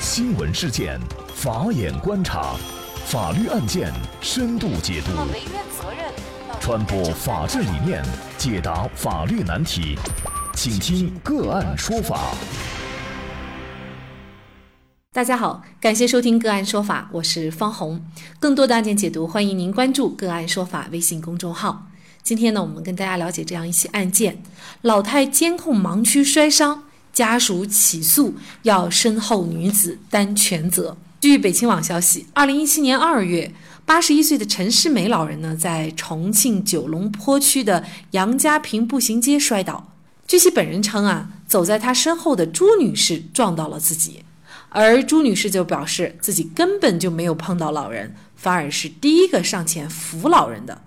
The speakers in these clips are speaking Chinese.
新闻事件，法眼观察，法律案件深度解读，传播法治理念，解答法律难题，请听个案说法。大家好，感谢收听个案说法，我是方红。更多的案件解读，欢迎您关注个案说法微信公众号。今天呢，我们跟大家了解这样一起案件：老太监控盲区摔伤，家属起诉要身后女子担全责。据北青网消息，二零一七年二月，八十一岁的陈世美老人呢，在重庆九龙坡区的杨家坪步行街摔倒。据其本人称啊，走在他身后的朱女士撞到了自己。而朱女士就表示，自己根本就没有碰到老人，反而是第一个上前扶老人的。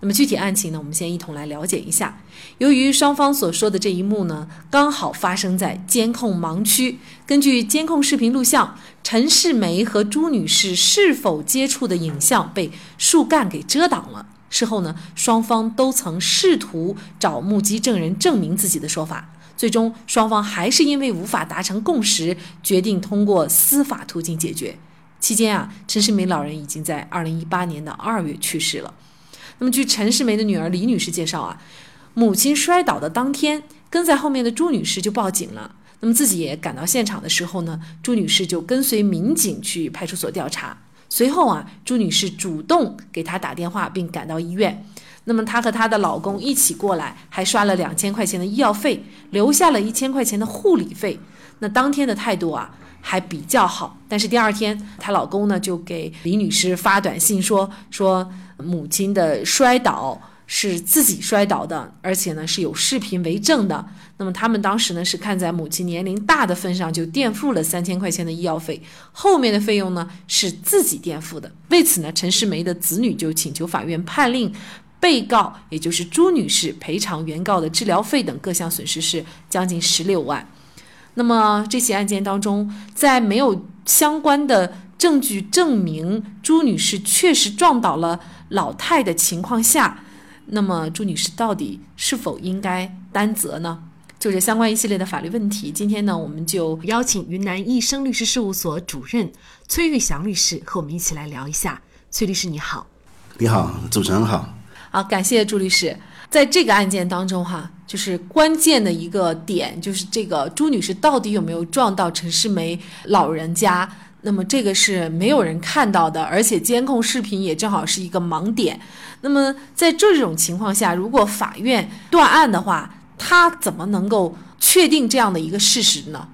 那么具体案情呢？我们先一同来了解一下。由于双方所说的这一幕呢，刚好发生在监控盲区。根据监控视频录像，陈世梅和朱女士是否接触的影像被树干给遮挡了。事后呢，双方都曾试图找目击证人证明自己的说法。最终，双方还是因为无法达成共识，决定通过司法途径解决。期间啊，陈世梅老人已经在二零一八年的二月去世了。那么，据陈世梅的女儿李女士介绍啊，母亲摔倒的当天，跟在后面的朱女士就报警了。那么，自己也赶到现场的时候呢，朱女士就跟随民警去派出所调查。随后啊，朱女士主动给她打电话，并赶到医院。那么她和她的老公一起过来，还刷了两千块钱的医药费，留下了一千块钱的护理费。那当天的态度啊还比较好，但是第二天她老公呢就给李女士发短信说说母亲的摔倒是自己摔倒的，而且呢是有视频为证的。那么他们当时呢是看在母亲年龄大的份上，就垫付了三千块钱的医药费，后面的费用呢是自己垫付的。为此呢，陈世梅的子女就请求法院判令。被告也就是朱女士赔偿原告的治疗费等各项损失是将近十六万。那么这起案件当中，在没有相关的证据证明朱女士确实撞倒了老太的情况下，那么朱女士到底是否应该担责呢？就这相关一系列的法律问题，今天呢，我们就邀请云南益生律师事务所主任崔玉祥律师和我们一起来聊一下。崔律师你好，你好，主持人好。好，感谢朱律师。在这个案件当中，哈，就是关键的一个点，就是这个朱女士到底有没有撞到陈世梅老人家？那么这个是没有人看到的，而且监控视频也正好是一个盲点。那么在这种情况下，如果法院断案的话，他怎么能够确定这样的一个事实呢？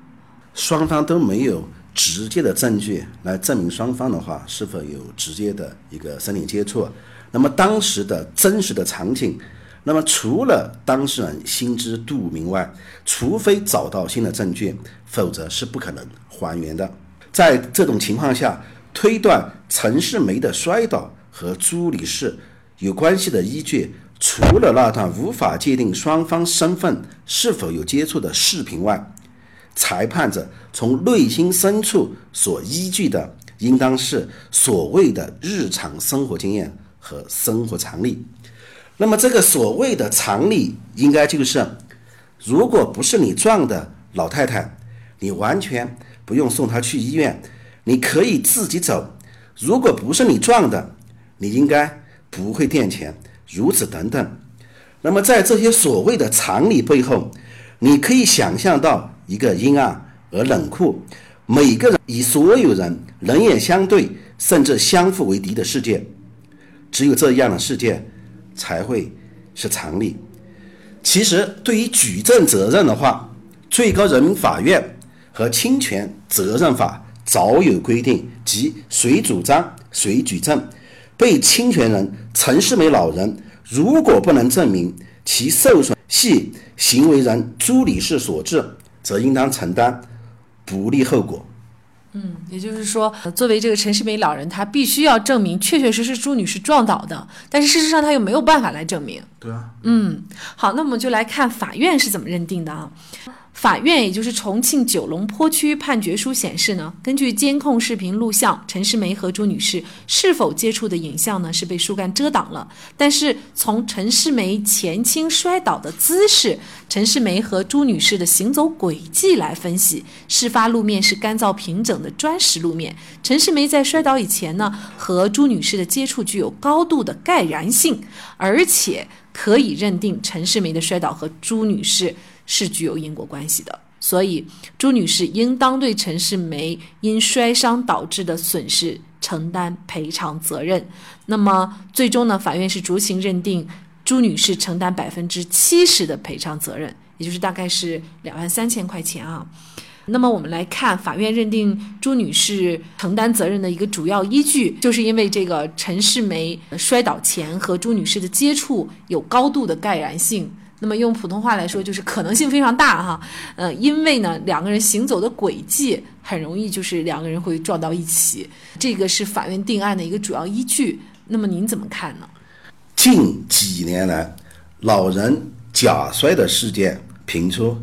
双方都没有直接的证据来证明双方的话是否有直接的一个身体接触。那么当时的真实的场景，那么除了当事人心知肚明外，除非找到新的证据，否则是不可能还原的。在这种情况下，推断陈世梅的摔倒和朱女士有关系的依据，除了那段无法界定双方身份是否有接触的视频外，裁判者从内心深处所依据的，应当是所谓的日常生活经验。和生活常理，那么这个所谓的常理，应该就是，如果不是你撞的老太太，你完全不用送她去医院，你可以自己走；如果不是你撞的，你应该不会垫钱，如此等等。那么在这些所谓的常理背后，你可以想象到一个阴暗而冷酷，每个人与所有人冷眼相对，甚至相互为敌的世界。只有这样的世界，才会是常理。其实，对于举证责任的话，最高人民法院和侵权责任法早有规定，即谁主张谁举证。被侵权人陈世美老人如果不能证明其受损系行为人朱女士所致，则应当承担不利后果。嗯，也就是说，作为这个陈世美老人，他必须要证明确确实实朱女士撞倒的，但是事实上他又没有办法来证明。对啊。嗯，好，那我们就来看法院是怎么认定的啊。法院，也就是重庆九龙坡区判决书显示呢，根据监控视频录像，陈世梅和朱女士是否接触的影像呢是被树干遮挡了。但是从陈世梅前倾摔倒的姿势、陈世梅和朱女士的行走轨迹来分析，事发路面是干燥平整的砖石路面。陈世梅在摔倒以前呢，和朱女士的接触具有高度的盖然性，而且可以认定陈世梅的摔倒和朱女士。是具有因果关系的，所以朱女士应当对陈世梅因摔伤导致的损失承担赔偿责任。那么最终呢，法院是酌情认定朱女士承担百分之七十的赔偿责任，也就是大概是两万三千块钱啊。那么我们来看，法院认定朱女士承担责任的一个主要依据，就是因为这个陈世梅摔倒前和朱女士的接触有高度的盖然性。那么用普通话来说，就是可能性非常大哈，呃，因为呢，两个人行走的轨迹很容易就是两个人会撞到一起，这个是法院定案的一个主要依据。那么您怎么看呢？近几年来，老人假摔的事件频出，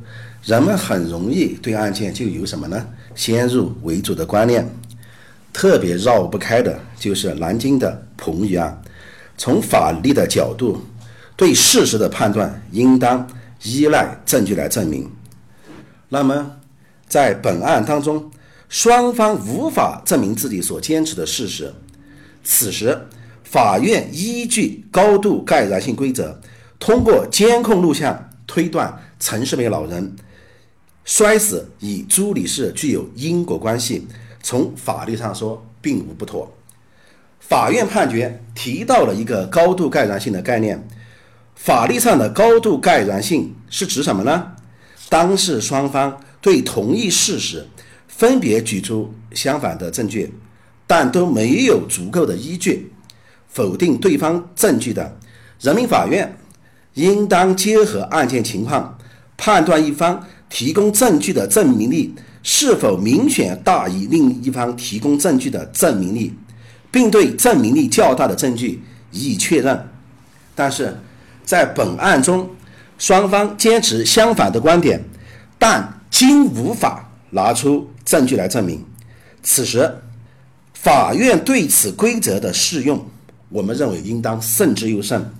人们很容易对案件就有什么呢？先入为主的观念，特别绕不开的就是南京的彭宇案。从法律的角度。对事实的判断应当依赖证据来证明。那么，在本案当中，双方无法证明自己所坚持的事实。此时，法院依据高度盖然性规则，通过监控录像推断陈世美老人摔死与朱女士具有因果关系。从法律上说，并无不妥。法院判决提到了一个高度盖然性的概念。法律上的高度盖然性是指什么呢？当事双方对同一事实分别举出相反的证据，但都没有足够的依据否定对方证据的，人民法院应当结合案件情况，判断一方提供证据的证明力是否明显大于另一方提供证据的证明力，并对证明力较大的证据予以确认。但是。在本案中，双方坚持相反的观点，但均无法拿出证据来证明。此时，法院对此规则的适用，我们认为应当慎之又慎。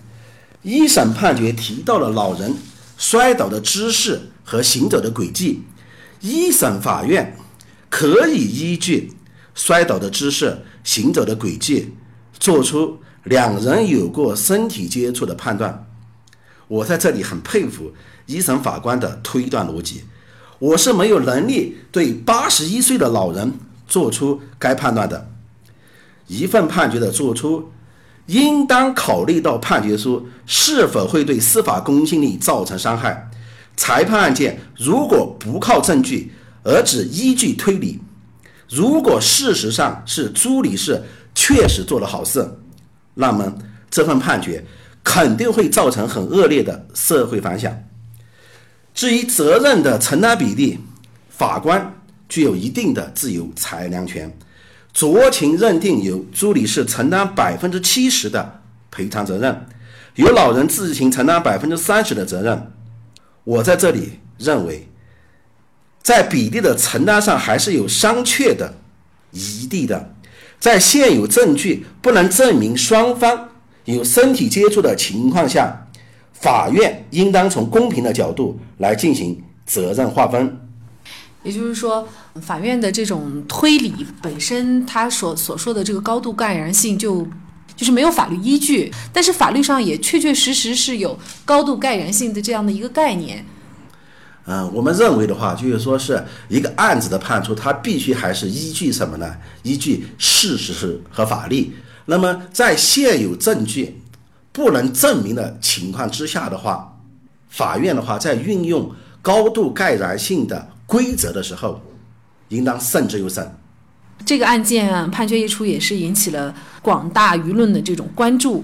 一审判决提到了老人摔倒的姿势和行走的轨迹，一审法院可以依据摔倒的姿势、行走的轨迹，做出两人有过身体接触的判断。我在这里很佩服一审法官的推断逻辑，我是没有能力对八十一岁的老人做出该判断的。一份判决的作出，应当考虑到判决书是否会对司法公信力造成伤害。裁判案件如果不靠证据，而只依据推理，如果事实上是朱女士确实做了好事，那么这份判决。肯定会造成很恶劣的社会反响。至于责任的承担比例，法官具有一定的自由裁量权，酌情认定由朱女士承担百分之七十的赔偿责任，由老人自行承担百分之三十的责任。我在这里认为，在比例的承担上还是有商榷的余地的。在现有证据不能证明双方。有身体接触的情况下，法院应当从公平的角度来进行责任划分。也就是说，法院的这种推理本身，他所所说的这个高度盖然性，就就是没有法律依据。但是法律上也确确实实是有高度盖然性的这样的一个概念。嗯，我们认为的话，就是说是一个案子的判处，它必须还是依据什么呢？依据事实和法律。那么，在现有证据不能证明的情况之下的话，法院的话在运用高度盖然性的规则的时候，应当慎之又慎。这个案件判决一出，也是引起了广大舆论的这种关注。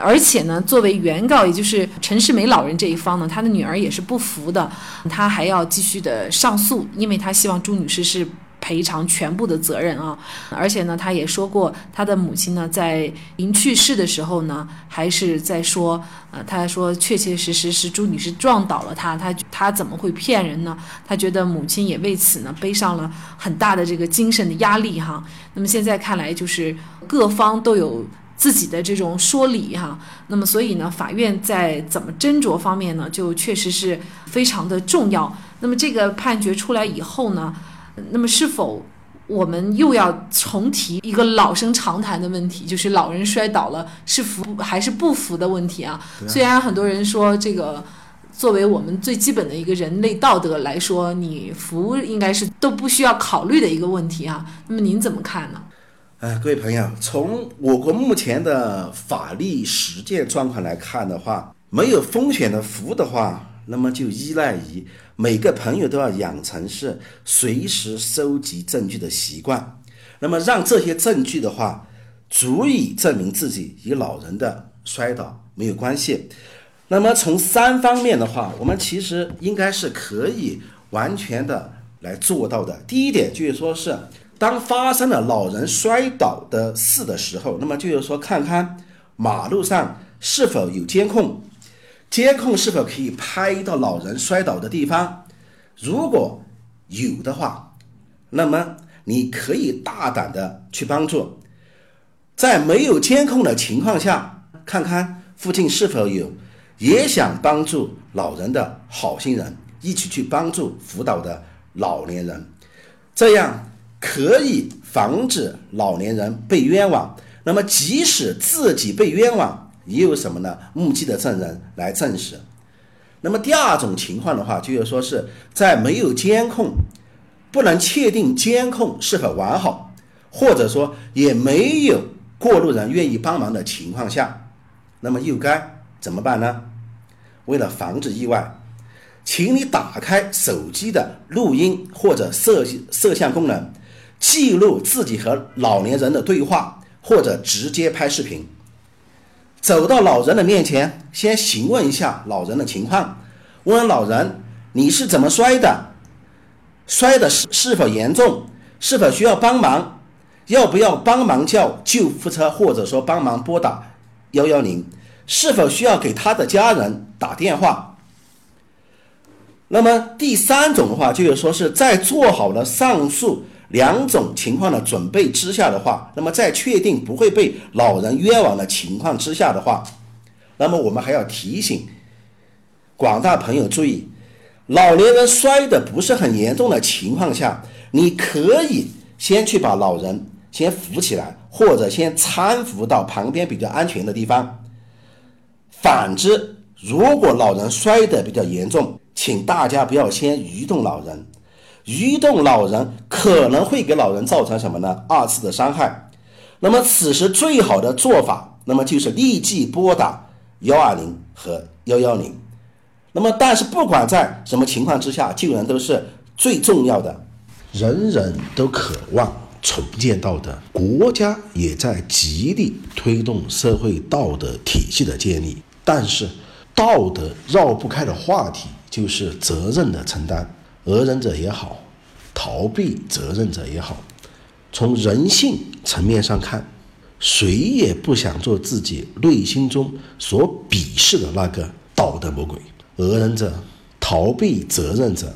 而且呢，作为原告，也就是陈世美老人这一方呢，他的女儿也是不服的，他还要继续的上诉，因为他希望朱女士是。赔偿全部的责任啊。而且呢，他也说过，他的母亲呢在临去世的时候呢，还是在说，呃，他说确确实实是朱女士撞倒了他，他他怎么会骗人呢？他觉得母亲也为此呢背上了很大的这个精神的压力哈。那么现在看来，就是各方都有。自己的这种说理哈，那么所以呢，法院在怎么斟酌方面呢，就确实是非常的重要。那么这个判决出来以后呢，那么是否我们又要重提一个老生常谈的问题，就是老人摔倒了是扶还是不扶的问题啊？虽然很多人说这个作为我们最基本的一个人类道德来说，你扶应该是都不需要考虑的一个问题啊。那么您怎么看呢？哎，各位朋友，从我国目前的法律实践状况来看的话，没有风险的扶的话，那么就依赖于每个朋友都要养成是随时收集证据的习惯，那么让这些证据的话，足以证明自己与老人的摔倒没有关系。那么从三方面的话，我们其实应该是可以完全的来做到的。第一点就是说是。当发生了老人摔倒的事的时候，那么就是说，看看马路上是否有监控，监控是否可以拍到老人摔倒的地方。如果有的话，那么你可以大胆的去帮助。在没有监控的情况下，看看附近是否有也想帮助老人的好心人，一起去帮助辅导的老年人，这样。可以防止老年人被冤枉，那么即使自己被冤枉，也有什么呢？目击的证人来证实。那么第二种情况的话，就是说是在没有监控，不能确定监控是否完好，或者说也没有过路人愿意帮忙的情况下，那么又该怎么办呢？为了防止意外，请你打开手机的录音或者摄摄像功能。记录自己和老年人的对话，或者直接拍视频。走到老人的面前，先询问一下老人的情况，问老人你是怎么摔的，摔的是是否严重，是否需要帮忙，要不要帮忙叫救护车，或者说帮忙拨打幺幺零，是否需要给他的家人打电话。那么第三种的话，就是说是在做好了上述。两种情况的准备之下的话，那么在确定不会被老人冤枉的情况之下的话，那么我们还要提醒广大朋友注意，老年人摔的不是很严重的情况下，你可以先去把老人先扶起来，或者先搀扶到旁边比较安全的地方。反之，如果老人摔得比较严重，请大家不要先移动老人。移动老人可能会给老人造成什么呢？二次的伤害。那么此时最好的做法，那么就是立即拨打幺二零和幺幺零。那么但是不管在什么情况之下，救人都是最重要的。人人都渴望重建道德，国家也在极力推动社会道德体系的建立。但是道德绕不开的话题就是责任的承担。讹人者也好，逃避责任者也好，从人性层面上看，谁也不想做自己内心中所鄙视的那个道德魔鬼。讹人者、逃避责任者，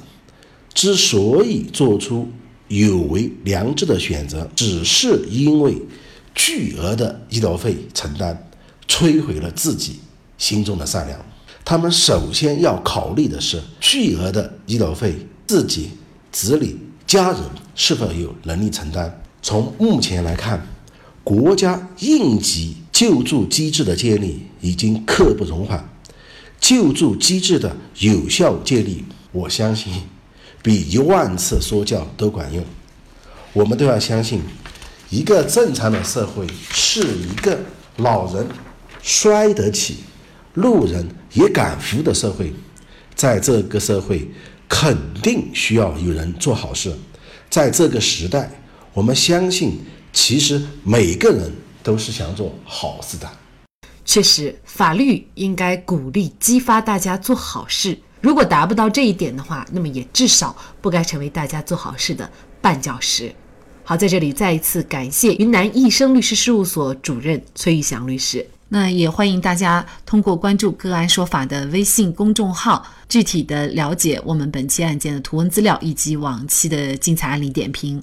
之所以做出有违良知的选择，只是因为巨额的医疗费承担，摧毁了自己心中的善良。他们首先要考虑的是巨额的医疗费。自己、子女、家人是否有能力承担？从目前来看，国家应急救助机制的建立已经刻不容缓。救助机制的有效建立，我相信比一万次说教都管用。我们都要相信，一个正常的社会是一个老人摔得起、路人也敢扶的社会。在这个社会。肯定需要有人做好事，在这个时代，我们相信，其实每个人都是想做好事的。确实，法律应该鼓励、激发大家做好事，如果达不到这一点的话，那么也至少不该成为大家做好事的绊脚石。好，在这里再一次感谢云南益生律师事务所主任崔玉祥律师。那也欢迎大家通过关注“个案说法”的微信公众号，具体的了解我们本期案件的图文资料以及往期的精彩案例点评。